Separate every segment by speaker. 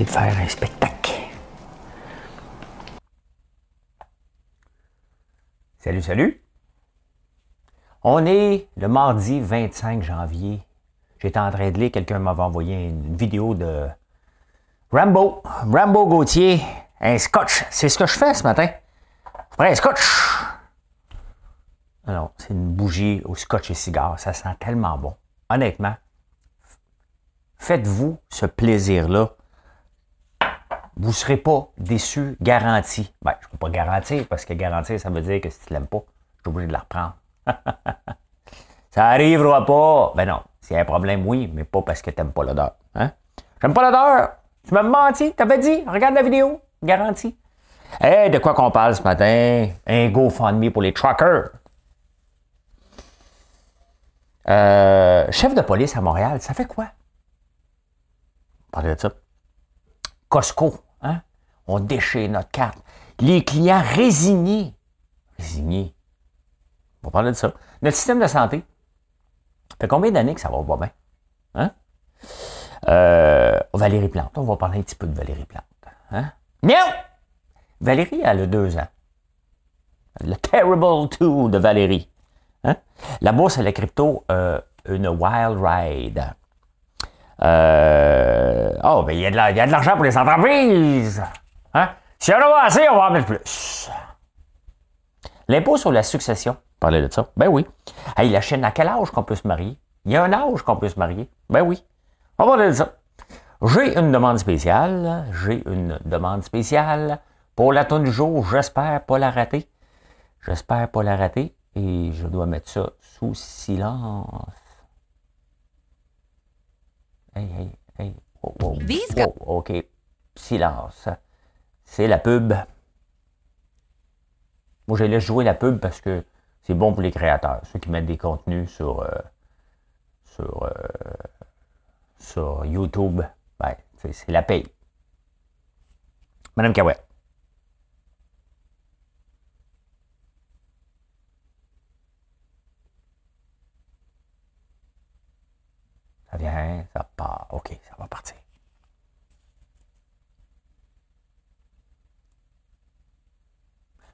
Speaker 1: De faire un spectacle. Salut, salut. On est le mardi 25 janvier. J'étais en train de lire, quelqu'un m'avait envoyé une vidéo de Rambo, Rambo Gauthier, un scotch. C'est ce que je fais ce matin. Prends un scotch. Alors, c'est une bougie au scotch et cigare. Ça sent tellement bon. Honnêtement, faites-vous ce plaisir-là vous ne serez pas déçu, garanti. Ben, je ne peux pas garantir, parce que garantir, ça veut dire que si tu ne l'aimes pas, je suis obligé de la reprendre. ça n'arrivera pas. Ben non, s'il y a un problème, oui, mais pas parce que tu n'aimes pas l'odeur. Hein? J'aime pas l'odeur. Tu m'as menti, t'avais dit, regarde la vidéo, garanti. Hé, de quoi qu'on parle ce matin? Un GoFundMe pour les truckers. Euh, chef de police à Montréal, ça fait quoi? Parlez de ça. Costco? On déchire notre carte. Les clients résignés. Résignés. On va parler de ça. Notre système de santé. Fait combien d'années que ça va pas bien? Hein? Euh, Valérie Plante. On va parler un petit peu de Valérie Plante. Hein? Valérie, elle a deux ans. Le Terrible 2 de Valérie. Hein? La bourse et la crypto, euh, une wild ride. Euh, oh, ben il y a de l'argent pour les entreprises. Hein? Si on en a assez, on va en mettre plus. L'impôt sur la succession. Parlez de ça. Ben oui. Hey, la chaîne, à quel âge qu'on peut se marier? Il y a un âge qu'on peut se marier. Ben oui. On va parler de ça. J'ai une demande spéciale. J'ai une demande spéciale pour la tonne du jour. J'espère pas la rater. J'espère pas la rater. Et je dois mettre ça sous silence. Hey, hey, hey. OK. Silence. C'est la pub. Moi, je laisse jouer la pub parce que c'est bon pour les créateurs, ceux qui mettent des contenus sur, euh, euh, YouTube. Ben, c'est la paye. Madame Cahouette. Ça vient, ça part. OK, ça va partir.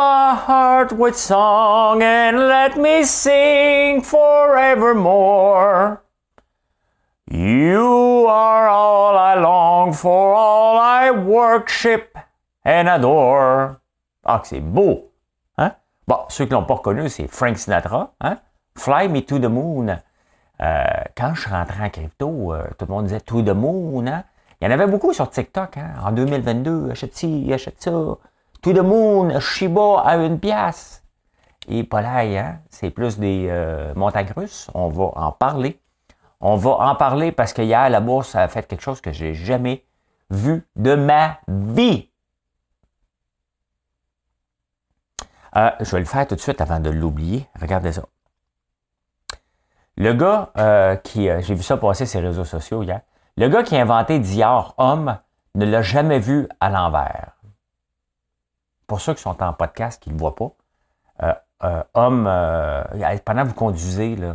Speaker 1: My heart with song and let me sing forevermore. You are all I long for, all I worship and adore. Ah, c'est beau! Hein? Bon, ceux qui l'ont pas reconnu, c'est Frank Sinatra. Hein? Fly me to the moon. Euh, quand je suis rentré en crypto, euh, tout le monde disait tout de moon. Hein? Il y en avait beaucoup sur TikTok hein? en 2022. Achète ci, achète ça. Tout de moon, Shiba à une pièce. Et là, hein? c'est plus des euh, montagnes russes. On va en parler. On va en parler parce qu'hier, la bourse a fait quelque chose que j'ai jamais vu de ma vie. je vais le faire tout de suite avant de l'oublier. Regardez ça. Le gars euh, qui, euh, j'ai vu ça passer sur les réseaux sociaux hier, le gars qui a inventé Dior homme ne l'a jamais vu à l'envers. Pour ceux qui sont en podcast, qui ne le voient pas, euh, homme, pendant que vous conduisez, là,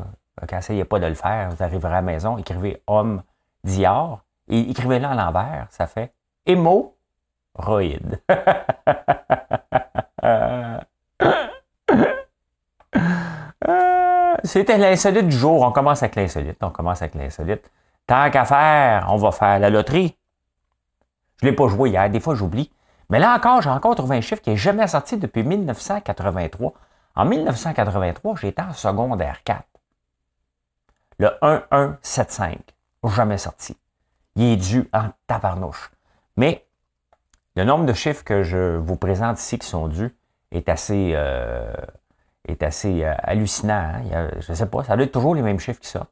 Speaker 1: essayez pas de le faire, vous arriverez à la maison, écrivez homme Dior et écrivez-le à l'envers, ça fait hémorroïde. C'était l'insolite du jour. On commence avec l'insolite. On commence avec l'insolite. Tant qu'à faire, on va faire la loterie. Je ne l'ai pas joué hier, des fois j'oublie. Mais là encore, j'ai encore trouvé un chiffre qui n'est jamais sorti depuis 1983. En 1983, j'étais en secondaire 4. Le 1175, jamais sorti. Il est dû en tabarnouche. Mais le nombre de chiffres que je vous présente ici qui sont dus est assez, euh, est assez euh, hallucinant. Hein. je ne sais pas, ça doit être toujours les mêmes chiffres qui sortent.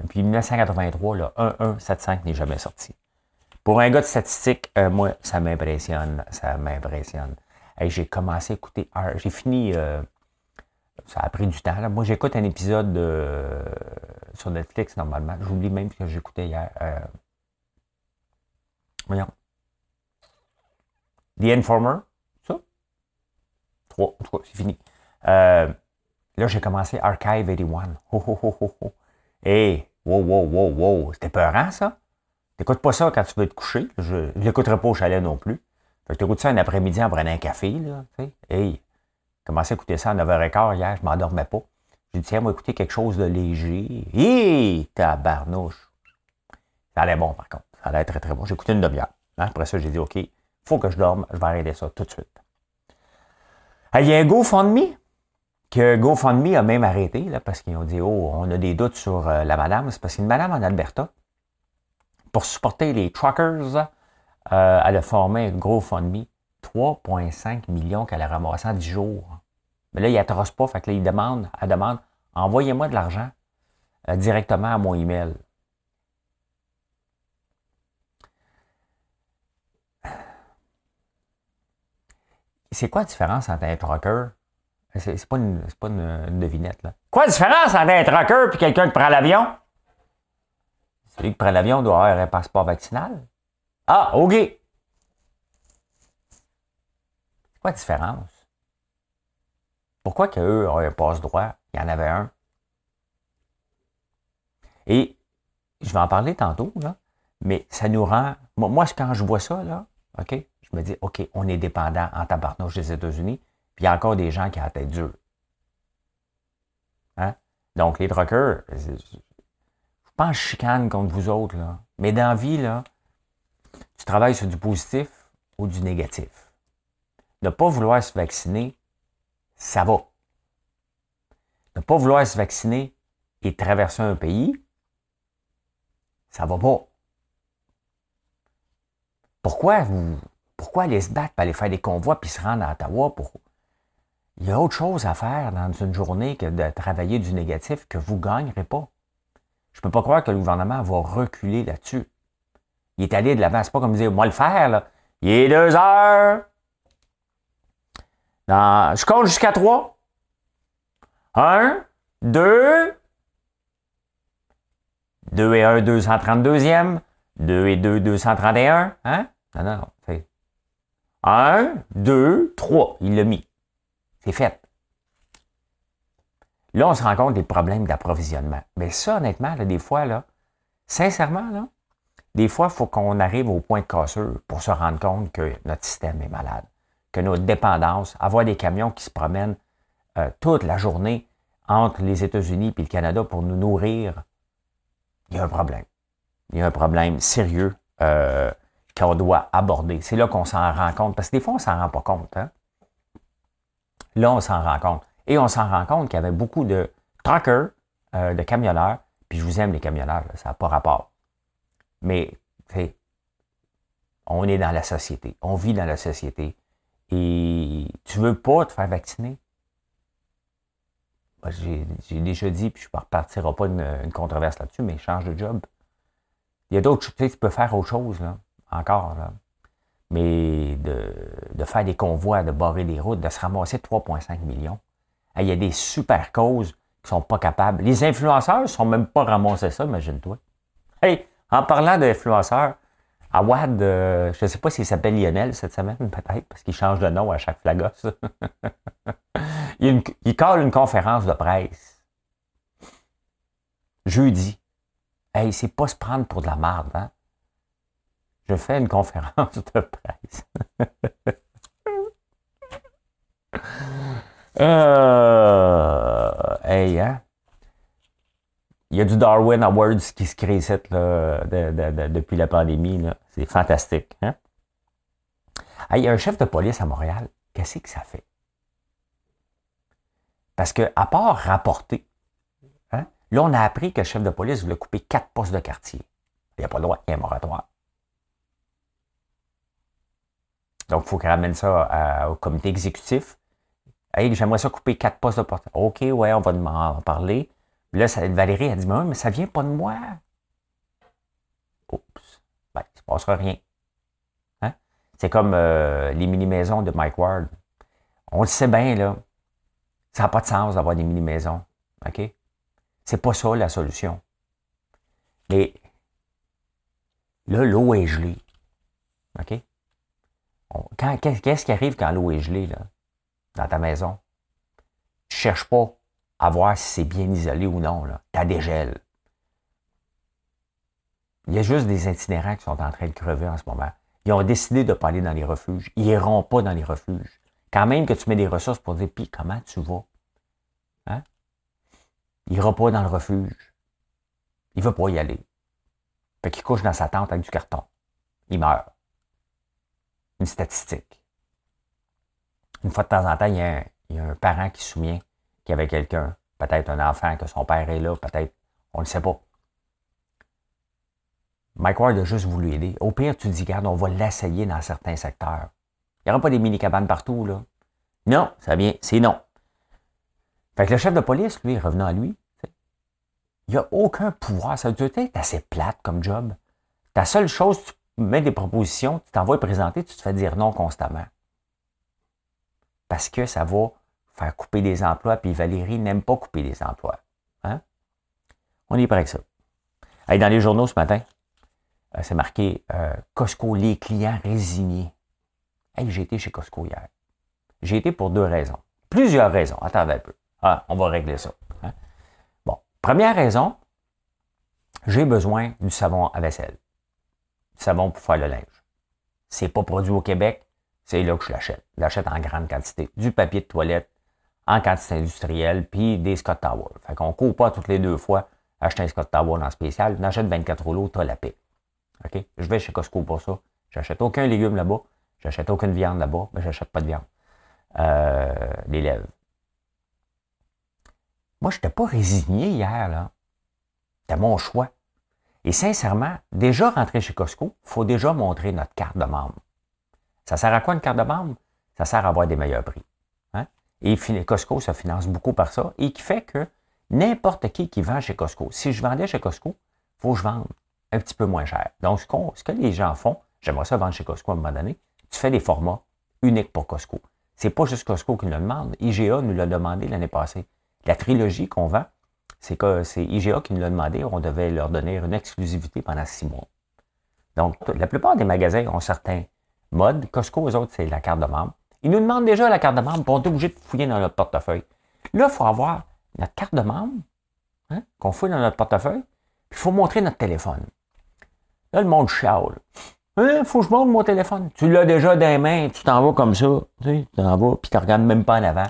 Speaker 1: Depuis 1983, le 1175 n'est jamais sorti. Pour un gars de statistique, euh, moi, ça m'impressionne. Ça m'impressionne. j'ai commencé à écouter. J'ai fini. ça a pris du temps. Moi, j'écoute un épisode sur Netflix normalement. J'oublie même ce que j'écoutais hier. Voyons. The Informer, ça? Trois, en tout cas, c'est fini. Euh, là, j'ai commencé Archive 81. Ho, ho, ho, ho, ho. Hey, wow, wow, wow, wow. C'était peurant, ça? T'écoutes pas ça quand tu veux te coucher. Je ne l'écouterai pas au chalet non plus. Fait que t'écoutes ça un après-midi en prenant un café, là. sais. Hey, commencé à écouter ça à 9h15 hier, je m'endormais pas. J'ai dit, tiens, moi, écouter quelque chose de léger. Hé, tabarnouche. Ça allait bon, par contre. Ça allait très, très bon. J'ai écouté une demi-heure. Hein, après ça, j'ai dit, OK, faut que je dorme. Je vais arrêter ça tout de suite. Il y a un GoFundMe que GoFundMe a même arrêté là, parce qu'ils ont dit, oh, on a des doutes sur euh, la madame. C'est parce qu'une madame en Alberta, pour supporter les truckers, euh, elle a formé un GoFundMe. 3,5 millions qu'elle a ramassé en 10 jours. Mais là, il n'attrosse pas. Fait que là, il demande, elle demande, envoyez-moi de l'argent euh, directement à mon email. C'est quoi la différence entre un trucker? C'est pas, une, pas une, devinette, là. Quoi la différence entre un trucker et quelqu'un qui prend l'avion? Celui qui prend l'avion doit avoir un passeport vaccinal. Ah, OK. C'est quoi la différence? Pourquoi qu'eux ont un passe-droit? Il y en avait un. Et je vais en parler tantôt, là, mais ça nous rend. Moi, quand je vois ça, là, OK? je me dis, OK, on est dépendant en tabarnouche des États-Unis, puis il y a encore des gens qui ont la tête dure. Hein? Donc, les truckers, je chicane contre vous autres, là. Mais dans la vie, là, tu travailles sur du positif ou du négatif. Ne pas vouloir se vacciner, ça va. Ne pas vouloir se vacciner et traverser un pays, ça va pas. Pourquoi vous, pourquoi aller se battre, aller faire des convois, puis se rendre à Ottawa pour... Il y a autre chose à faire dans une journée que de travailler du négatif que vous ne gagnerez pas. Je ne peux pas croire que le gouvernement va reculer là-dessus. Il est allé de l'avant. C'est pas comme dire, moi le faire, là. Il est deux heures. je compte jusqu'à trois. Un, deux. Deux et un, 232e. Deux et deux, 231. Hein? Non, non, non. Un, deux, trois. Il l'a mis. C'est fait. Là, on se rend compte des problèmes d'approvisionnement. Mais ça, honnêtement, là, des fois, sincèrement, là, des fois, il faut qu'on arrive au point de cassure pour se rendre compte que notre système est malade, que notre dépendance, avoir des camions qui se promènent euh, toute la journée entre les États-Unis et le Canada pour nous nourrir, il y a un problème. Il y a un problème sérieux. Euh, qu'on doit aborder. C'est là qu'on s'en rend compte, parce que des fois, on ne s'en rend pas compte. Hein. Là, on s'en rend compte. Et on s'en rend compte qu'il y avait beaucoup de truckers, euh, de camionneurs, puis je vous aime les camionneurs, ça n'a pas rapport. Mais, on est dans la société, on vit dans la société, et tu veux pas te faire vacciner? J'ai déjà dit, puis je ne repartirai pas une, controverse là-dessus, mais change de job. Il y a d'autres, tu sais, tu peux faire autre chose, là encore. Là. Mais de, faire des convois, de barrer les routes, de se ramasser 3,5 millions. Il y a des super causes qui sont pas capables. Les influenceurs ne sont même pas ramassés ça, imagine-toi. Hey, en parlant d'influenceurs, Awad, euh, je ne sais pas s'il s'appelle Lionel cette semaine, peut-être, parce qu'il change de nom à chaque flagos. il, il colle une conférence de presse. Jeudi. Hey, c'est pas se prendre pour de la merde, hein? je fais une conférence de presse. Euh, hey, hein? Il y a du Darwin Awards qui se crée ici, depuis la pandémie. C'est fantastique. Hein? il y a un chef de police à Montréal. Qu'est-ce que ça fait? Parce que, à part rapporter, hein, là, on a appris que le chef de police voulait couper quatre postes de quartier. Il n'y a pas le droit, il y a un moratoire. Donc, il faut qu'il ramène ça au comité exécutif. Hey, j'aimerais ça couper quatre postes de porte. OK, ouais, on va en parler. Là, ça, Valérie a dit, mais, mais ça vient pas de moi. Oups. Ben, il ne se passera rien. Hein? C'est comme euh, les mini-maisons de Mike Ward. On le sait bien, là. Ça n'a pas de sens d'avoir des mini-maisons. OK? C'est pas ça la solution. Mais là, l'eau est gelée. OK? Qu'est-ce qui arrive quand l'eau est gelée, là, dans ta maison? Tu ne cherches pas à voir si c'est bien isolé ou non, là. as des gels. Il y a juste des itinérants qui sont en train de crever en ce moment. Ils ont décidé de ne pas aller dans les refuges. Ils n'iront pas dans les refuges. Quand même que tu mets des ressources pour dire, puis comment tu vas? Hein? Il n'ira pas dans le refuge. Il ne veut pas y aller. Fait qu'il couche dans sa tente avec du carton. Il meurt. Une statistique. Une fois de temps en temps, il y a un, parent qui se souvient qu'il y avait quelqu'un, peut-être un enfant, que son père est là, peut-être, on ne sait pas. Mike Ward a juste voulu aider. Au pire, tu dis, regarde, on va l'essayer dans certains secteurs. Il n'y aura pas des mini-cabanes partout, là. Non, ça vient, c'est non. Fait que le chef de police, lui, revenant à lui, il n'y a aucun pouvoir. Ça doit être assez plate comme job. Ta seule chose, tu mets des propositions, tu t'envoies présenter, tu te fais dire non constamment. Parce que ça va faire couper des emplois, puis Valérie n'aime pas couper des emplois. Hein? On est prêt avec ça. dans les journaux ce matin, euh, c'est marqué euh, Costco, les clients résignés. j'ai été chez Costco hier. J'ai été pour deux raisons. Plusieurs raisons. Attendez un peu. Ah, on va régler ça. Hein? Bon, première raison, j'ai besoin du savon à vaisselle. Du savon pour faire le linge. C'est pas produit au Québec, c'est là que je l'achète. Je l'achète en grande quantité. Du papier de toilette en quantité industrielle, puis des Scott Tower. Fait qu'on ne court pas toutes les deux fois acheter un Scott Tower en spécial. On achète 24 rouleaux, tu as la paix. OK? Je vais chez Costco pour ça. J'achète aucun légume là-bas. J'achète aucune viande là-bas, mais j'achète pas de viande. Euh, les lèvres. Moi, je n'étais pas résigné hier, là. C'était mon choix. Et sincèrement, déjà rentrer chez Costco, il faut déjà montrer notre carte de membre. Ça sert à quoi une carte de membre? Ça sert à avoir des meilleurs prix. Hein? Et Costco se finance beaucoup par ça et qui fait que n'importe qui qui vend chez Costco, si je vendais chez Costco, il faut que je vende un petit peu moins cher. Donc, ce, que les gens font, j'aimerais ça vendre chez Costco à un moment donné, tu fais des formats uniques pour Costco. C'est pas juste Costco qui nous le demande. IGA nous l'a demandé l'année passée. La trilogie qu'on vend, c'est que c'est IGA qui nous l'a demandé. On devait leur donner une exclusivité pendant six mois. Donc, la plupart des magasins ont certains modes. Costco, aux autres, c'est la carte de membre. Ils nous demandent déjà la carte de membre, pour on est obligé de fouiller dans notre portefeuille. Là, il faut avoir notre carte de membre, hein, qu'on fouille dans notre portefeuille, puis il faut montrer notre téléphone. Là, le monde chiale. Hein, faut que je montre mon téléphone. Tu l'as déjà dans les mains, tu t'en vas comme ça. Tu t'en vas, puis tu ne regardes même pas en avant.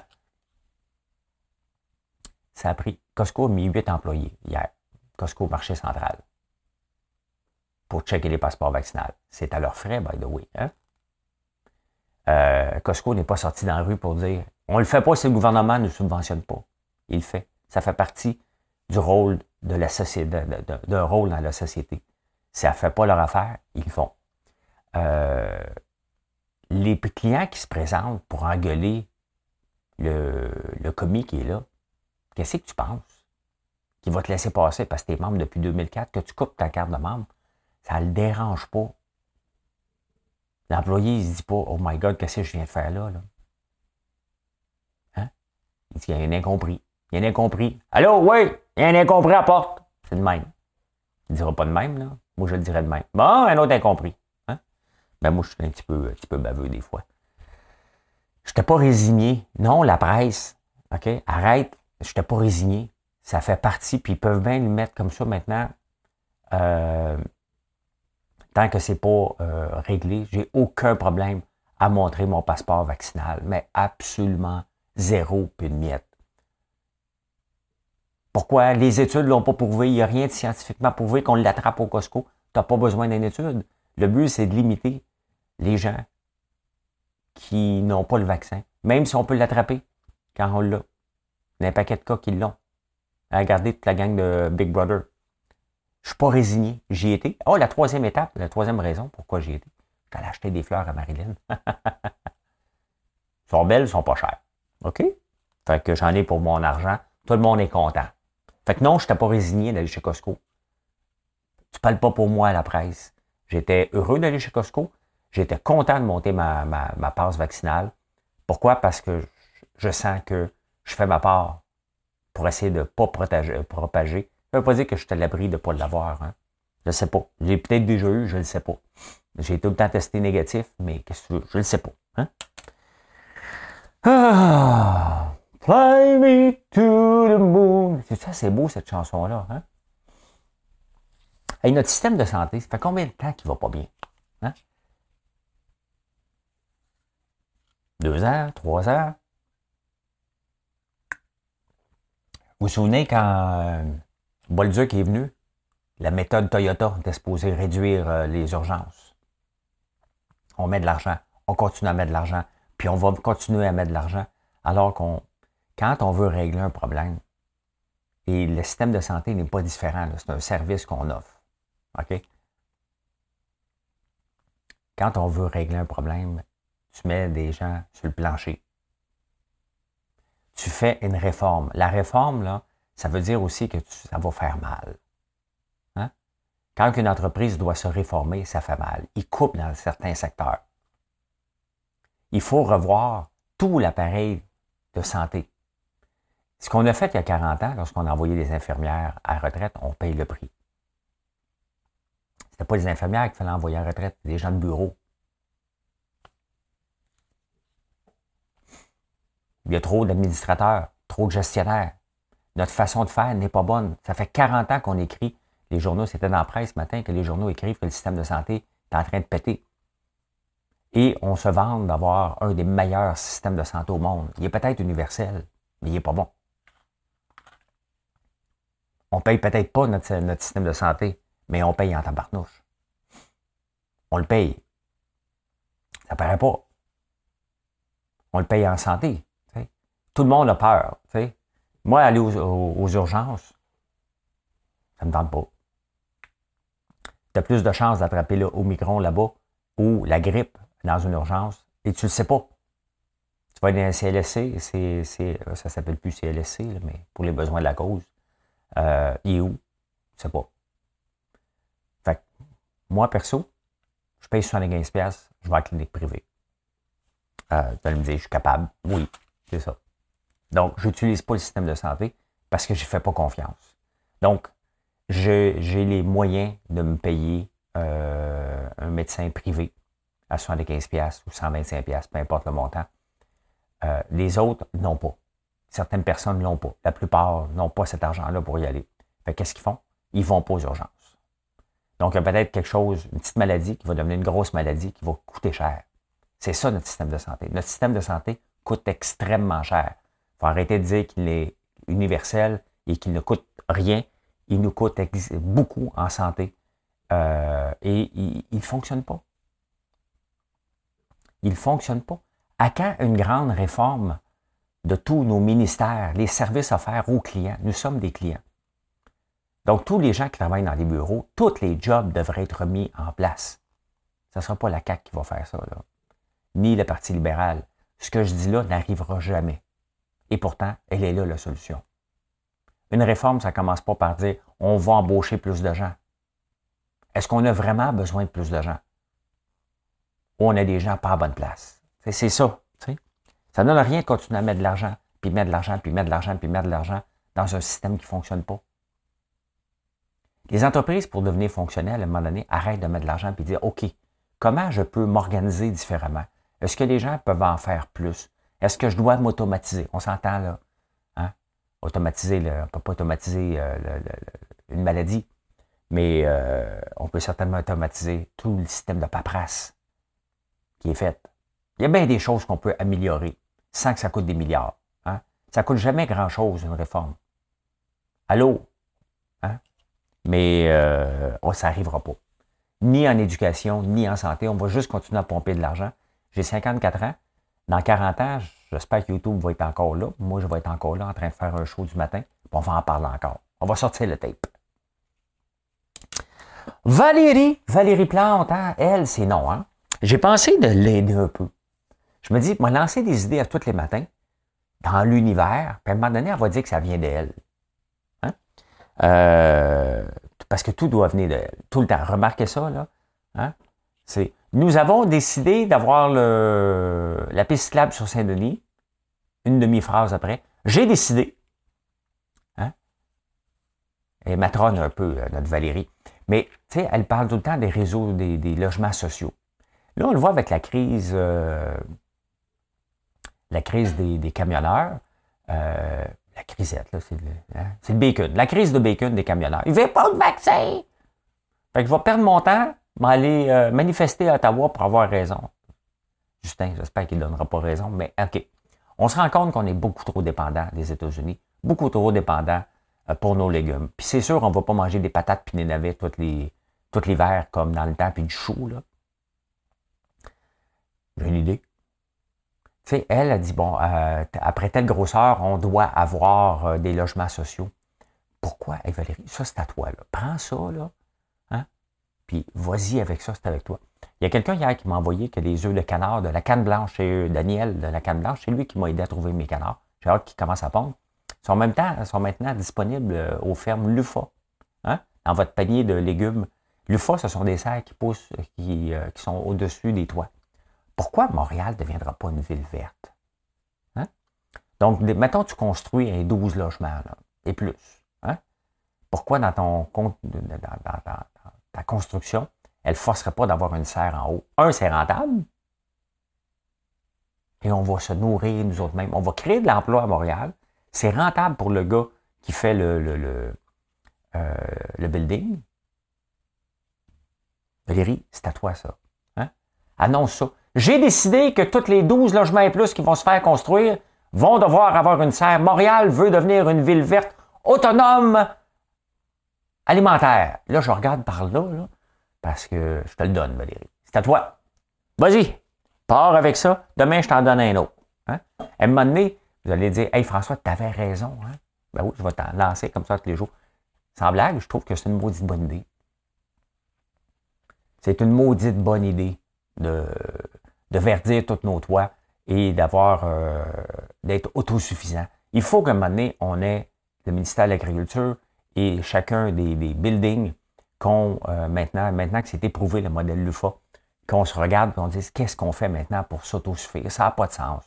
Speaker 1: Ça a pris. Costco a mis 8 employés hier. Costco marché central. Pour checker les passeports vaccinaux. C'est à leur frais, by the way. Hein? Euh, Costco n'est pas sorti dans la rue pour dire on ne le fait pas si le gouvernement ne subventionne pas. Il le fait. Ça fait partie du rôle de la société, d'un rôle dans la société. Si ça ne fait pas leur affaire, ils le font. Euh, les clients qui se présentent pour engueuler le, le commis qui est là, qu'est-ce que tu penses? Qu'il va te laisser passer? Parce que tu es membre depuis 2004, que tu coupes ta carte de membre, ça ne le dérange pas. L'employé, il se dit pas, oh my God, qu'est-ce que je viens de faire là? là? Hein? Il dit, il y a un incompris. Il y a un incompris. Allô, oui, il y a un incompris à porte. C'est de même. Il ne dira pas de même, là. Moi, je le dirais de même. Bon, un autre incompris. Hein? Ben, moi, je suis un petit peu, petit peu baveux des fois. Je n'étais pas résigné. Non, la presse. OK? Arrête. Je n'étais pas résigné. Ça fait partie, puis ils peuvent bien le mettre comme ça maintenant. Euh, tant que c'est pas euh, réglé, j'ai aucun problème à montrer mon passeport vaccinal, mais absolument zéro puis une miette. Pourquoi les études ne l'ont pas prouvé? Il n'y a rien de scientifiquement prouvé qu'on l'attrape au Costco. Tu n'as pas besoin d'une étude. Le but, c'est de limiter les gens qui n'ont pas le vaccin, même si on peut l'attraper quand on l'a. Il y a un paquet de cas qui l'ont. Regardez toute la gang de Big Brother. Je suis pas résigné. J'y étais. Oh, la troisième étape, la troisième raison pourquoi j'y étais. J'allais acheter des fleurs à Marilyn. sont belles, sont pas chères. OK? Fait que j'en ai pour mon argent. Tout le monde est content. Fait que non, je n'étais pas résigné d'aller chez Costco. Tu parles pas pour moi à la presse. J'étais heureux d'aller chez Costco. J'étais content de monter ma, ma, passe vaccinale. Pourquoi? Parce que je sens que je fais ma part pour essayer de ne pas propager. Ça veut pas dire que je suis à l'abri de ne pas l'avoir. Hein. Je ne sais pas. J'ai peut-être déjà eu, je ne sais pas. J'ai tout le temps testé négatif, mais qu'est-ce que tu veux? Je ne sais pas. Hein? Ah, fly me to the moon. C'est ça, c'est beau cette chanson-là. Hein? notre système de santé, ça fait combien de temps qu'il va pas bien? Hein? Deux ans, trois ans? Vous vous souvenez quand euh, Bolduc est venu, la méthode Toyota était supposée réduire euh, les urgences. On met de l'argent, on continue à mettre de l'argent, puis on va continuer à mettre de l'argent, alors qu'on, quand on veut régler un problème, et le système de santé n'est pas différent, c'est un service qu'on offre. OK? Quand on veut régler un problème, tu mets des gens sur le plancher. Tu fais une réforme. La réforme, là, ça veut dire aussi que ça va faire mal. Hein? Quand une entreprise doit se réformer, ça fait mal. Il coupe dans certains secteurs. Il faut revoir tout l'appareil de santé. Ce qu'on a fait il y a 40 ans, lorsqu'on a envoyé des infirmières à retraite, on paye le prix. Ce pas les infirmières qu'il fallait envoyer à retraite, des gens de bureau. Il y a trop d'administrateurs, trop de gestionnaires. Notre façon de faire n'est pas bonne. Ça fait 40 ans qu'on écrit. Les journaux, c'était dans la presse ce matin que les journaux écrivent que le système de santé est en train de péter. Et on se vante d'avoir un des meilleurs systèmes de santé au monde. Il est peut-être universel, mais il n'est pas bon. On paye peut-être pas notre, notre, système de santé, mais on paye en tabarnouche. On le paye. Ça paraît pas. On le paye en santé. Tout le monde a peur. Moi, aller aux, urgences, ça ne me tente pas. Tu as plus de chances d'attraper le Omicron là-bas ou la grippe dans une urgence et tu ne le sais pas. Tu vas dans un CLSC, c'est, ça ne s'appelle plus CLSC, mais pour les besoins de la cause. Euh, il est où? Je ne sais pas. Fait moi, perso, je paye 75$, je vais à la clinique privée. Euh, tu vas me dire, je suis capable. Oui, c'est ça. Donc, je n'utilise pas le système de santé parce que je ne fais pas confiance. Donc, j'ai les moyens de me payer euh, un médecin privé à 75$ ou 125$, peu importe le montant. Euh, les autres n'ont pas. Certaines personnes ne l'ont pas. La plupart n'ont pas cet argent-là pour y aller. Fait qu'est-ce qu'ils font? Ils vont pas aux urgences. Donc, il y a peut-être quelque chose, une petite maladie qui va devenir une grosse maladie qui va coûter cher. C'est ça notre système de santé. Notre système de santé coûte extrêmement cher faut arrêter de dire qu'il est universel et qu'il ne coûte rien. Il nous coûte beaucoup en santé. Euh, et il ne fonctionne pas. Il ne fonctionne pas. À quand une grande réforme de tous nos ministères, les services offerts aux clients? Nous sommes des clients. Donc, tous les gens qui travaillent dans les bureaux, tous les jobs devraient être mis en place. Ce ne sera pas la CAQ qui va faire ça, ni le Parti libéral. Ce que je dis là n'arrivera jamais. Et pourtant, elle est là la solution. Une réforme, ça ne commence pas par dire on va embaucher plus de gens. Est-ce qu'on a vraiment besoin de plus de gens? Ou on a des gens pas à bonne place? C'est ça. Ça ne donne rien de continuer à mettre de l'argent, puis mettre de l'argent, puis mettre de l'argent, puis mettre de l'argent dans un système qui ne fonctionne pas. Les entreprises, pour devenir fonctionnelles, à un moment donné, arrêtent de mettre de l'argent et dire OK, comment je peux m'organiser différemment? Est-ce que les gens peuvent en faire plus? Est-ce que je dois m'automatiser? On s'entend là. Hein? Automatiser, on ne peut pas automatiser euh, une maladie, mais euh, on peut certainement automatiser tout le système de paperasse qui est fait. Il y a bien des choses qu'on peut améliorer sans que ça coûte des milliards. Hein? Ça ne coûte jamais grand-chose, une réforme. Allô? Hein? Mais euh, oh, ça n'arrivera pas. Ni en éducation, ni en santé. On va juste continuer à pomper de l'argent. J'ai 54 ans. Dans 40 ans, j'espère que YouTube va être encore là. Moi, je vais être encore là en train de faire un show du matin. On va en parler encore. On va sortir le tape. Valérie, Valérie Plante, hein, elle, c'est non. Hein? J'ai pensé de l'aider un peu. Je me dis, moi, lancer des idées à tous les matins dans l'univers, puis à un moment donné, elle va dire que ça vient d'elle. Hein? Euh, parce que tout doit venir d'elle, tout le temps. Remarquez ça, là. C'est, nous avons décidé d'avoir la piste cyclable sur Saint-Denis. Une demi-phrase après. J'ai décidé. Hein? Et matrone un peu, euh, notre Valérie. Mais, tu sais, elle parle tout le temps des réseaux, des, logements sociaux. Là, on le voit avec la crise, euh, la crise des, camionneurs. Euh, la crisette, là, c'est le, hein, le, bacon. La crise de bacon des camionneurs. Il ne veut pas de vaccin! Fait que je vais perdre mon temps, m'aller euh, manifester à Ottawa pour avoir raison. Justin, j'espère qu'il ne donnera pas raison, mais OK. On se rend compte qu'on est beaucoup trop dépendant des États-Unis, beaucoup trop dépendant euh, pour nos légumes. Puis c'est sûr, on ne va pas manger des patates puis des navets tout les, l'hiver comme dans le temps, puis du chou, là. J'ai une idée. Tu elle a dit, bon, euh, après telle grosseur, on doit avoir euh, des logements sociaux. Pourquoi? Hey, Valérie, ça, c'est à toi, là. Prends ça, là. Puis vas-y avec ça, c'est avec toi. Il y a quelqu'un hier qui m'a envoyé que des œufs de canard de la canne blanche chez Daniel de la canne blanche. C'est lui qui m'a aidé à trouver mes canards. J'ai hâte qu'il commence à pondre. Ils sont en même temps, sont maintenant disponibles euh, aux fermes Lufa. Hein? Dans votre panier de légumes. Lufa, ce sont des serres qui poussent, qui, qui sont au-dessus des toits. Pourquoi Montréal ne deviendra pas une ville verte? Hein? Donc, mettons, tu construis un 12 logements et plus. Hein? Pourquoi dans, ton, ta construction, elle ne forcerait pas d'avoir une serre en haut? Un, c'est rentable. Et on va se nourrir nous autres mêmes. On va créer de l'emploi à Montréal. C'est rentable pour le gars qui fait le, le, le, euh, le building. Valérie, c'est à toi ça. Hein? Annonce ça. J'ai décidé que tous les 12 logements et plus qui vont se faire construire vont devoir avoir une serre. Montréal veut devenir une ville verte autonome alimentaire. Là, je regarde par là, parce que je te le donne, Valérie. C'est à toi. Vas-y, pars avec ça. Demain, je t'en donne un autre. Hein? À un moment donné, vous allez dire Hey François, tu avais raison. Hein? Ben oui, je vais t'en lancer comme ça tous les jours. Sans blague, je trouve que c'est une maudite bonne idée. C'est une maudite bonne idée de de verdir tous nos toits et d'avoir euh, d'être autosuffisant. Il faut qu'à un moment donné, on ait le ministère de l'Agriculture et chacun des, buildings qu'on euh, maintenant, maintenant que c'est éprouvé le modèle LUFA, qu'on se regarde et qu'on dise qu'est-ce qu'on fait maintenant pour s'autosuffire? Ça n'a pas de sens.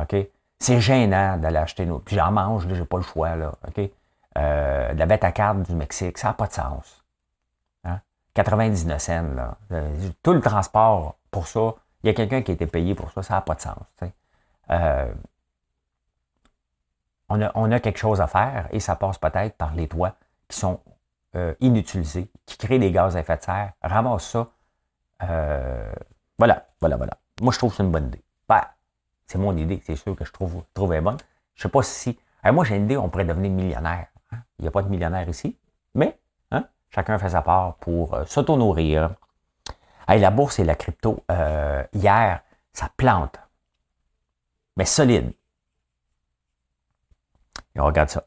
Speaker 1: OK? C'est gênant d'aller acheter nos. Puis j'en mange, j'ai pas le choix, là. OK? Euh, de la bête à carte du Mexique, ça n'a pas de sens. 99 hein? cents, là. Tout le transport pour ça, il y a quelqu'un qui a été payé pour ça, ça n'a pas de sens. Euh, on, a, quelque chose à faire et ça passe peut-être par les toits qui sont euh, inutilisés, qui créent des gaz à effet de serre. Ramasse ça. Euh, voilà, voilà, voilà. Moi, je trouve que c'est une bonne idée. Ben, c'est mon idée, c'est sûr que je trouve, trouvais bonne. Je ne sais pas si. moi, j'ai une idée, on pourrait devenir millionnaire. Hein. Il n'y a pas de millionnaire ici, mais hein, chacun fait sa part pour s'auto-nourrir. la bourse et la crypto, hier, ça plante. Mais solide. Et on regarde ça.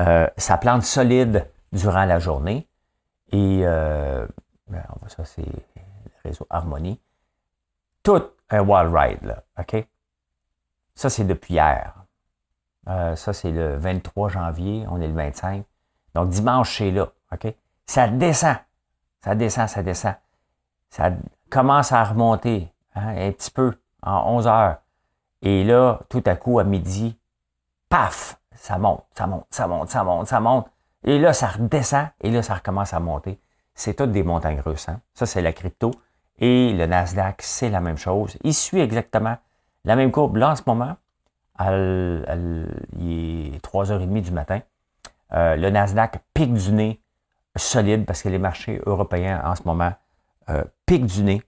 Speaker 1: Euh, ça plante solide durant la journée. Et euh, ben, ça, c'est le réseau Harmonie. Tout un wild ride, là. OK? Ça, c'est depuis hier. Euh, ça, c'est le 23 janvier. On est le 25. Donc, dimanche, c'est là. OK? Ça descend. Ça descend, ça descend. Ça commence à remonter hein, un petit peu en 11 heures. Et là, tout à coup, à midi, paf, ça monte, ça monte, ça monte, ça monte, ça monte. Et là, ça redescend et là, ça recommence à monter. C'est toutes des montagnes russes. Hein? Ça, c'est la crypto. Et le Nasdaq, c'est la même chose. Il suit exactement la même courbe. Là, en ce moment, il est 3h30 du matin. Euh, le Nasdaq pique du nez solide parce que les marchés européens, en ce moment, euh, piquent du nez.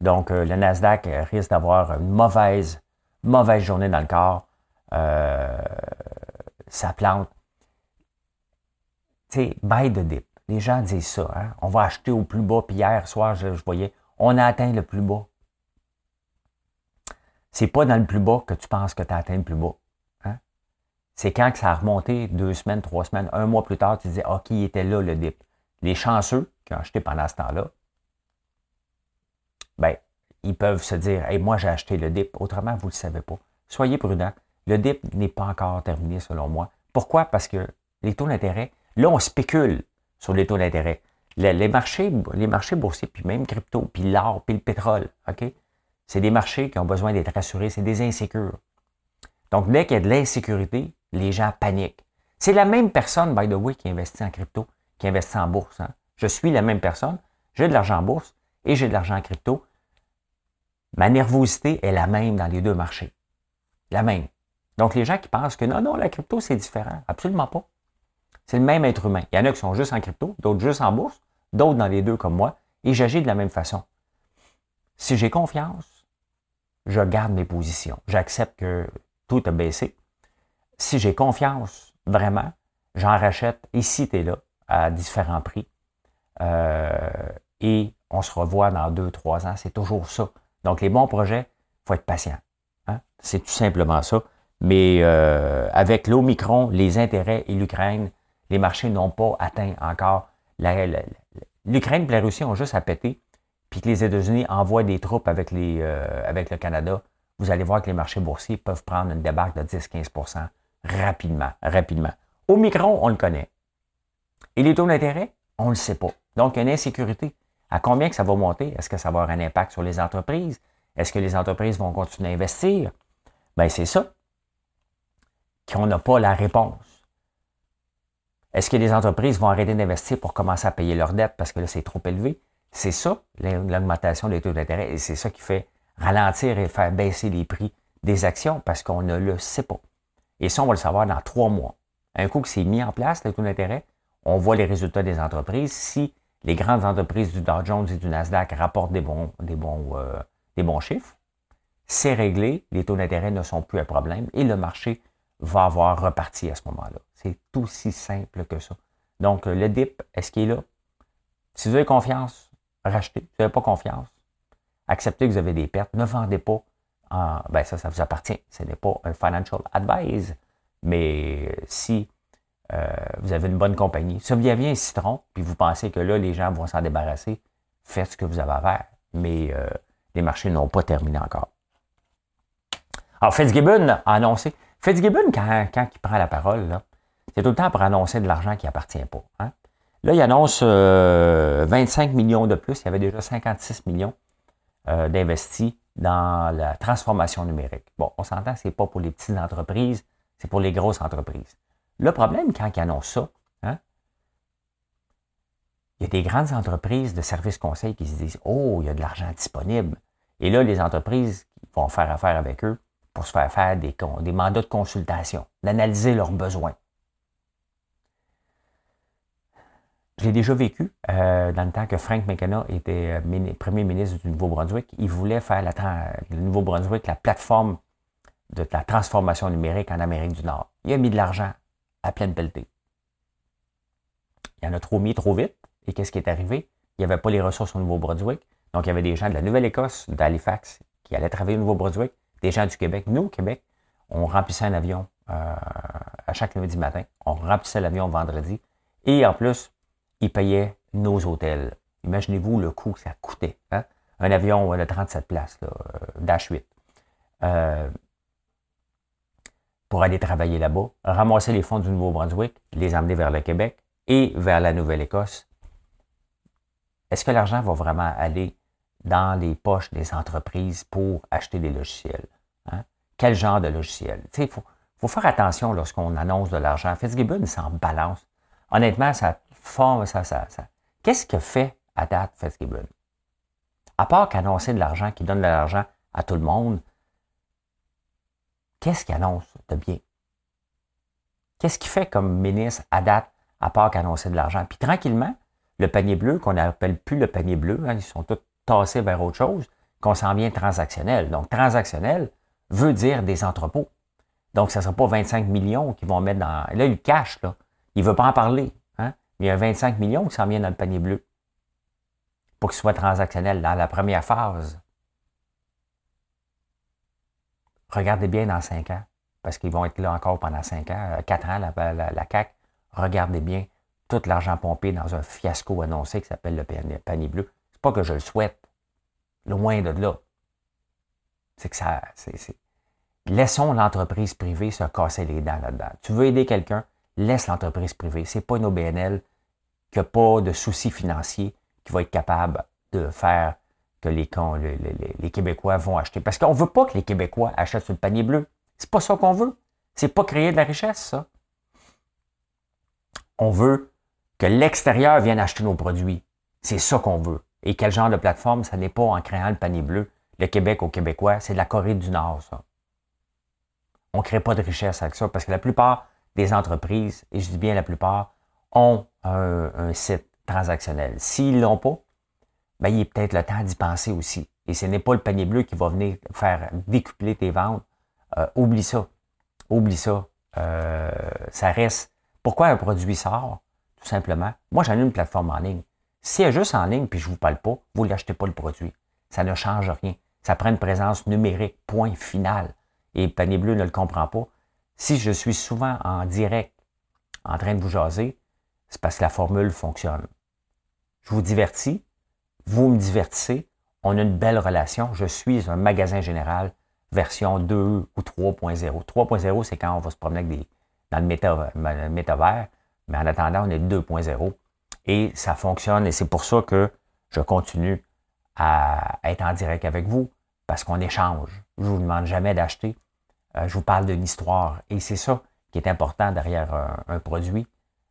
Speaker 1: Donc, euh, le Nasdaq risque d'avoir une mauvaise, mauvaise journée dans le corps. Euh, ça plante. tu sais, buy the dip. Les gens disent ça. Hein? On va acheter au plus bas. Puis hier soir, je, voyais, on a atteint le plus bas. C'est pas dans le plus bas que tu penses que tu as atteint le plus bas. Hein? C'est quand que ça a remonté deux semaines, trois semaines, un mois plus tard, tu disais, OK, il était là le dip. Les chanceux qui ont acheté pendant ce temps-là, ben, ils peuvent se dire, hey, moi j'ai acheté le dip. Autrement, vous ne le savez pas. Soyez prudents. Le dip n'est pas encore terminé selon moi. Pourquoi? Parce que les taux d'intérêt, là, on spécule sur les taux d'intérêt. Les, marchés, les boursiers, puis même crypto, puis l'or, puis le pétrole, OK? C'est des marchés qui ont besoin d'être rassurés, c'est des insécures. Donc, dès qu'il y a de l'insécurité, les gens paniquent. C'est la même personne, by the way, qui investit en crypto, qui investit en bourse. Hein. Je suis la même personne, j'ai de l'argent en bourse et j'ai de l'argent en crypto. Ma nervosité est la même dans les deux marchés. La même. Donc, les gens qui pensent que non, non, la crypto, c'est différent. Absolument pas. C'est le même être humain. Il y en a qui sont juste en crypto, d'autres juste en bourse, d'autres dans les deux comme moi, et j'agis de la même façon. Si j'ai confiance, je garde mes positions. J'accepte que tout a baissé. Si j'ai confiance, vraiment, j'en rachète ici et là, à différents prix. Euh, et on se revoit dans deux, trois ans. C'est toujours ça. Donc, les bons projets, il faut être patient. Hein? C'est tout simplement ça. Mais euh, avec l'Omicron, les intérêts et l'Ukraine, les marchés n'ont pas atteint encore. L'Ukraine et la Russie ont juste à péter, puis que les États-Unis envoient des troupes avec, euh, le Canada. Vous allez voir que les marchés boursiers peuvent prendre une débarque de 10-15% rapidement, rapidement. Omicron, on le connaît. Et les taux d'intérêt, on ne le sait pas. Donc, il y a une insécurité. À combien que ça va monter? Est-ce que ça va avoir un impact sur les entreprises? Est-ce que les entreprises vont continuer à investir? Bien, c'est ça qu'on n'a pas la réponse. Est-ce que les entreprises vont arrêter d'investir pour commencer à payer leurs dettes parce que là, c'est trop élevé? C'est ça, l'augmentation des taux d'intérêt, et c'est ça qui fait ralentir et faire baisser les prix des actions parce qu'on ne le sait pas. Et ça, on va le savoir dans trois mois. Un coup que c'est mis en place, les taux d'intérêt, on voit les résultats des entreprises. Si les grandes entreprises du Dow Jones et du Nasdaq rapportent des bons, des bons, euh, des bons chiffres, c'est réglé, les taux d'intérêt ne sont plus un problème et le marché va avoir reparti à ce moment-là. C'est aussi simple que ça. Donc, le dip, est-ce qu'il est là? Si vous avez confiance, rachetez. Si vous n'avez pas confiance, acceptez que vous avez des pertes. Ne vendez pas. En, ben ça, ça vous appartient. Ce n'est pas un financial advice. Mais si euh, vous avez une bonne compagnie, si vous avez un citron, puis vous pensez que là, les gens vont s'en débarrasser, faites ce que vous avez à faire. Mais euh, les marchés n'ont pas terminé encore. Alors, Fitzgibbon a annoncé, Fitzgibbon, quand, quand il prend la parole, c'est tout le temps pour annoncer de l'argent qui appartient pas. Hein. Là, il annonce 25 euh, millions de plus. Il y avait déjà 56 millions euh, d'investis dans la transformation numérique. Bon, on s'entend, c'est pas pour les petites entreprises, c'est pour les grosses entreprises. Le problème, quand il annonce ça, hein, il y a des grandes entreprises de services conseils qui se disent Oh, il y a de l'argent disponible. Et là, les entreprises vont faire affaire avec eux pour se faire faire des, mandats de consultation, d'analyser leurs besoins. J'ai déjà vécu euh, dans le temps que Frank McKenna était euh, premier ministre du Nouveau-Brunswick. Il voulait faire le Nouveau-Brunswick la plateforme de la transformation numérique en Amérique du Nord. Il a mis de l'argent à pleine pelletée. Il en a trop mis trop vite. Et qu'est-ce qui est arrivé? Il n'y avait pas les ressources au Nouveau-Brunswick. Donc, il y avait des gens de la Nouvelle-Écosse, d'Halifax, qui allaient travailler au Nouveau-Brunswick des gens du Québec. Nous, au Québec, on remplissait un avion euh, à chaque lundi matin. On remplissait l'avion vendredi. Et en plus, ils payaient nos hôtels. Imaginez-vous le coût que ça coûtait. Hein? Un avion de 37 places, euh, Dash 8. Euh, pour aller travailler là-bas, ramasser les fonds du Nouveau-Brunswick, les emmener vers le Québec et vers la Nouvelle-Écosse. Est-ce que l'argent va vraiment aller dans les poches des entreprises pour acheter des logiciels. Hein? Quel genre de logiciel? Il faut, faut, faire attention lorsqu'on annonce de l'argent. Fitzgibbon s'en balance. Honnêtement, ça forme, ça, ça, ça. Qu'est-ce que fait à date Fitzgibbon? À part qu'annoncer de l'argent, qui donne de l'argent à tout le monde, qu'est-ce qu'il annonce de bien? Qu'est-ce qu'il fait comme ministre à date, à part qu'annoncer de l'argent? Puis tranquillement, le panier bleu, qu'on n'appelle plus le panier bleu, hein, ils sont tous tasser vers autre chose, qu'on s'en vient transactionnel. Donc, transactionnel veut dire des entrepôts. Donc, ce ne sera pas 25 millions qu'ils vont mettre dans. Là, il cache, là. Il ne veut pas en parler. Hein? Mais il y a 25 millions qui s'en viennent dans le panier bleu pour qu'il soit transactionnel dans la première phase. Regardez bien dans 5 ans, parce qu'ils vont être là encore pendant 5 ans, 4 ans, la, la, CAC. Regardez bien tout l'argent pompé dans un fiasco annoncé qui s'appelle le panier bleu. Pas que je le souhaite. Loin de là. C'est que ça. c'est Laissons l'entreprise privée se casser les dents là-dedans. Tu veux aider quelqu'un, laisse l'entreprise privée. C'est pas une OBNL qui n'a pas de soucis financiers qui va être capable de faire que les, les, Québécois vont acheter. Parce qu'on ne veut pas que les Québécois achètent sur le panier bleu. C'est pas ça qu'on veut. C'est pas créer de la richesse, ça. On veut que l'extérieur vienne acheter nos produits. C'est ça qu'on veut. Et quel genre de plateforme? Ça n'est pas en créant le panier bleu. Le Québec aux Québécois, c'est de la Corée du Nord, ça. On ne crée pas de richesse avec ça parce que la plupart des entreprises, et je dis bien la plupart, ont un, site transactionnel. S'ils ne l'ont pas, ben, il est peut-être le temps d'y penser aussi. Et ce n'est pas le panier bleu qui va venir faire décupler tes ventes. Euh, oublie ça. Oublie ça. Euh, ça reste. Pourquoi un produit sort? Tout simplement. Moi, j'en ai une plateforme en ligne. Si elle est juste en ligne puis je ne vous parle pas, vous l'achetez pas le produit. Ça ne change rien. Ça prend une présence numérique, point final. Et Panier Bleu ne le comprend pas. Si je suis souvent en direct en train de vous jaser, c'est parce que la formule fonctionne. Je vous divertis, vous me divertissez, on a une belle relation. Je suis un magasin général version 2 ou 3.0. 3.0, c'est quand on va se promener avec des, dans le, métavers, mais en attendant, on est 2.0. Et ça fonctionne et c'est pour ça que je continue à être en direct avec vous parce qu'on échange. Je ne vous demande jamais d'acheter. Euh, je vous parle d'une histoire. Et c'est ça qui est important derrière un, produit,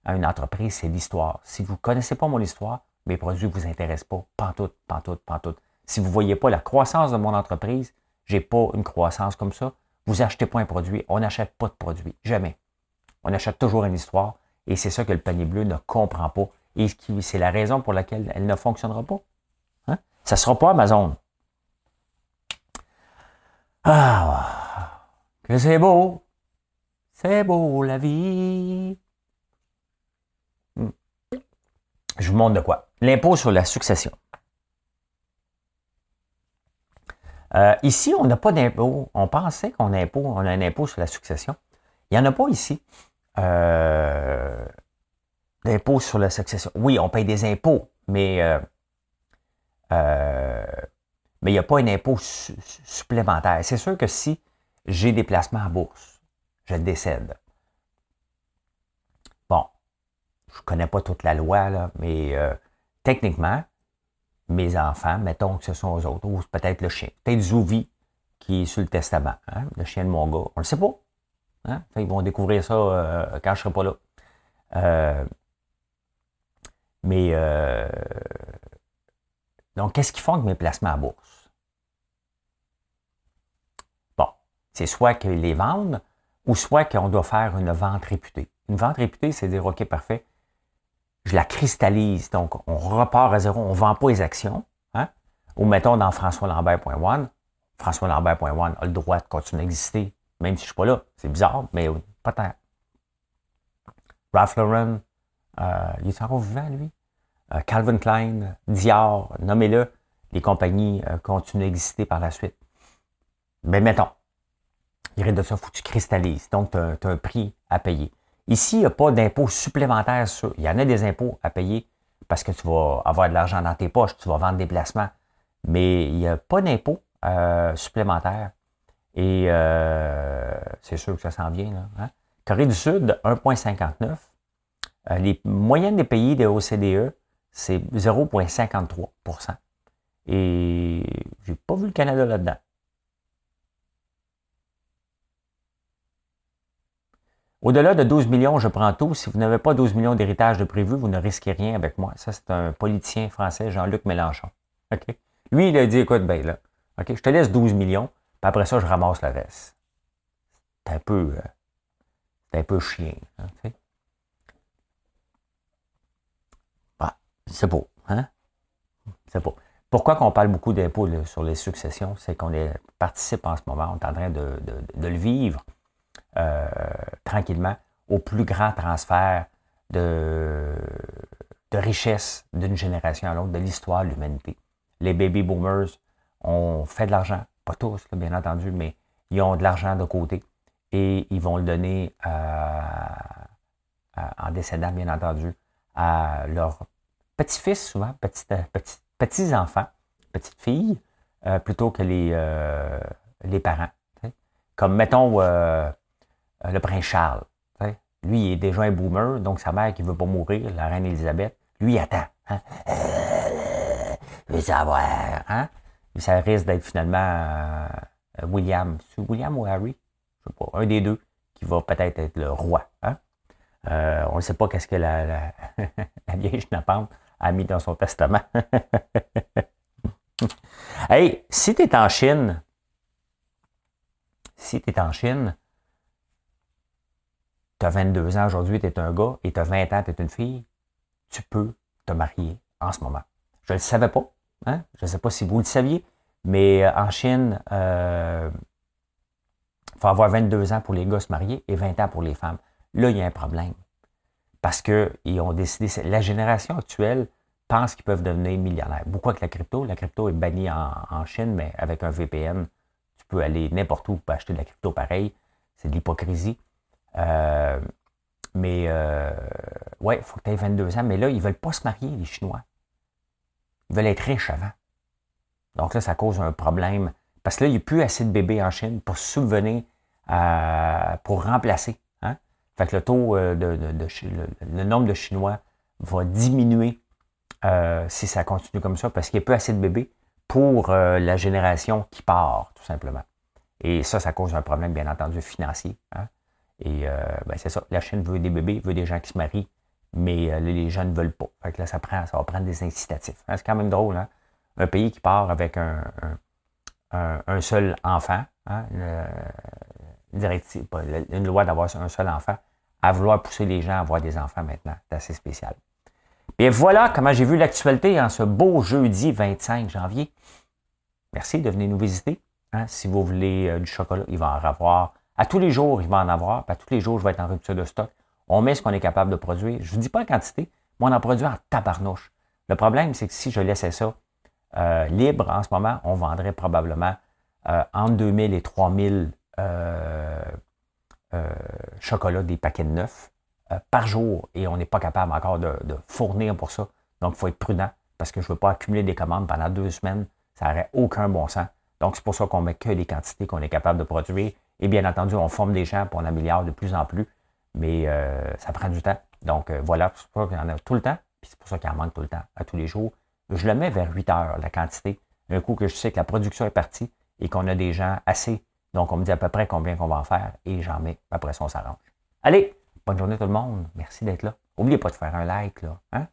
Speaker 1: une entreprise, c'est l'histoire. Si vous ne connaissez pas mon histoire, mes produits ne vous intéressent pas. Pantoute, pantoute, pantoute. Si vous ne voyez pas la croissance de mon entreprise, je n'ai pas une croissance comme ça. Vous achetez pas un produit, on n'achète pas de produit. Jamais. On achète toujours une histoire. Et c'est ça que le panier bleu ne comprend pas. Et c'est la raison pour laquelle elle ne fonctionnera pas. Hein? Ça ne sera pas Amazon. Ah, que c'est beau. C'est beau la vie. Hmm. Je vous montre de quoi. L'impôt sur la succession. Euh, ici, on n'a pas d'impôt. On pensait qu'on a, impôt, on a un impôt sur la succession. Il n'y en a pas ici. Euh, d'impôt sur la succession. Oui, on paye des impôts, mais euh, euh, mais il n'y a pas un impôt supplémentaire. C'est sûr que si j'ai des placements en bourse, je décède. Bon, je ne connais pas toute la loi, là, mais euh, techniquement, mes enfants, mettons que ce sont eux autres, ou peut-être le chien, peut-être Zouvi qui est sur le testament, hein, le chien de mon gars, on ne le sait pas. Hein? Ils vont découvrir ça euh, quand je ne serai pas là. Euh, mais donc, qu'est-ce qu'ils font avec mes placements à bourse? Bon, c'est soit qu'ils les vendent ou soit qu'on doit faire une vente réputée. Une vente réputée, c'est dire, OK, parfait, je la cristallise. Donc, on repart à zéro, on ne vend pas les actions. Hein? Ou mettons dans françoislambert.one, françoislambert.one a le droit de continuer à exister, même si je ne suis pas là. C'est bizarre, mais pas tant. Ralph Lauren, euh, il est encore vivant, lui? Euh, Calvin Klein, Dior, nommez-le, les compagnies euh, continuent d'exister par la suite. Mais mettons, il reste de ça, il faut que tu cristallises. Donc, tu as, un prix à payer. Ici, il n'y a pas d'impôt supplémentaire sur. Il y en a des impôts à payer parce que tu vas avoir de l'argent dans tes poches, tu vas vendre des placements. Mais il n'y a pas d'impôt euh, supplémentaire. Et c'est sûr que ça s'en vient. Là, hein. Corée du Sud, 1,59. Les moyennes des pays de OCDE, c'est 0,53% Et j'ai pas vu le Canada là-dedans. Au-delà de 12 millions, je prends tout. Si vous n'avez pas 12 millions d'héritage de prévu, vous ne risquez rien avec moi. Ça, c'est un politicien français, Jean-Luc Mélenchon. Lui, il a dit, écoute, ben là, je te laisse 12 millions, puis après ça, je ramasse le reste. C'est un peu, euh, un peu chien. Hein, C'est beau, hein? C'est beau. Pourquoi qu'on parle beaucoup d'impôts sur les successions? C'est qu'on participe en ce moment, on est en train de, le vivre euh, tranquillement au plus grand transfert de, de richesse d'une génération à l'autre, de l'histoire de l'humanité. Les baby boomers ont fait de l'argent, pas tous, bien entendu, mais ils ont de l'argent de côté et ils vont le donner en décédant, bien entendu, à leurs petits-fils, souvent, petits-enfants, petites filles, euh, plutôt que les, euh, parents. Comme, mettons, euh, le prince Charles. Lui, il est déjà un boomer, donc sa mère qui ne veut pas mourir, la reine Elisabeth, lui, attend. Hein? je veux savoir. Hein? Ça risque d'être finalement William. William ou Harry? Je sais pas. Un des deux qui va peut-être être le roi. Hein? on ne sait pas qu'est-ce que la, la, la a mis dans son testament. hey, si tu es en Chine, si tu es en Chine, tu as 22 ans aujourd'hui, tu es un gars, et tu as 20 ans, tu es une fille, tu peux te marier en ce moment. Je ne le savais pas. Hein? Je ne sais pas si vous le saviez, mais euh, en Chine, il euh, faut avoir 22 ans pour les gars se marier et 20 ans pour les femmes. Là, il y a un problème parce qu'ils ont décidé, la génération actuelle pense qu'ils peuvent devenir millionnaires. Beaucoup avec la crypto. La crypto est bannie en, Chine, mais avec un VPN, tu peux aller n'importe où pour acheter de la crypto pareil. C'est de l'hypocrisie. Euh, mais euh, ouais, il faut que tu aies 22 ans. Mais là, ils ne veulent pas se marier, les Chinois. Ils veulent être riches avant. Donc là, ça cause un problème. Parce que là, il n'y a plus assez de bébés en Chine pour subvenir, pour remplacer fait que le taux euh, de, le, nombre de Chinois va diminuer euh, si ça continue comme ça, parce qu'il n'y a pas assez de bébés pour euh, la génération qui part, tout simplement. Et ça, ça cause un problème, bien entendu, financier. Hein. Et ben, c'est ça. La Chine veut des bébés, veut des gens qui se marient, mais les gens ne veulent pas. Fait là, ça, prend, ça va prendre des incitatifs. Hein. C'est quand même drôle, hein? Un pays qui part avec un, un, seul enfant, hein? une loi d'avoir un seul enfant, à vouloir pousser les gens à avoir des enfants maintenant. C'est assez spécial. Et voilà comment j'ai vu l'actualité en ce beau jeudi 25 janvier. Merci de venir nous visiter. Hein. Si vous voulez euh, du chocolat, il va en avoir. À tous les jours, il va en avoir. à tous les jours, je vais être en rupture de stock. On met ce qu'on est capable de produire. Je ne vous dis pas la quantité, mais on en produit en tabarnouche. Le problème, c'est que si je laissais ça euh, libre en ce moment, on vendrait probablement euh, entre 2000 et 3000 euh, euh, chocolat, des paquets de euh, par jour et on n'est pas capable encore de, fournir pour ça. Donc, il faut être prudent parce que je ne veux pas accumuler des commandes pendant deux semaines. Ça n'aurait aucun bon sens. Donc, c'est pour ça qu'on met que les quantités qu'on est capable de produire. Et bien entendu, on forme des gens pour on améliore de plus en plus. Mais euh, ça prend du temps. Donc, voilà, c'est pour ça qu'il y en a tout le temps. Puis c'est pour ça qu'il en manque tout le temps, à tous les jours. Je le mets vers 8 heures, la quantité. Un coup que je sais que la production est partie et qu'on a des gens assez donc, on me dit à peu près combien qu'on va en faire et j'en mets. Après ça, on s'arrange. Allez, bonne journée tout le monde. Merci d'être là. N'oubliez pas de faire un like, là. Hein?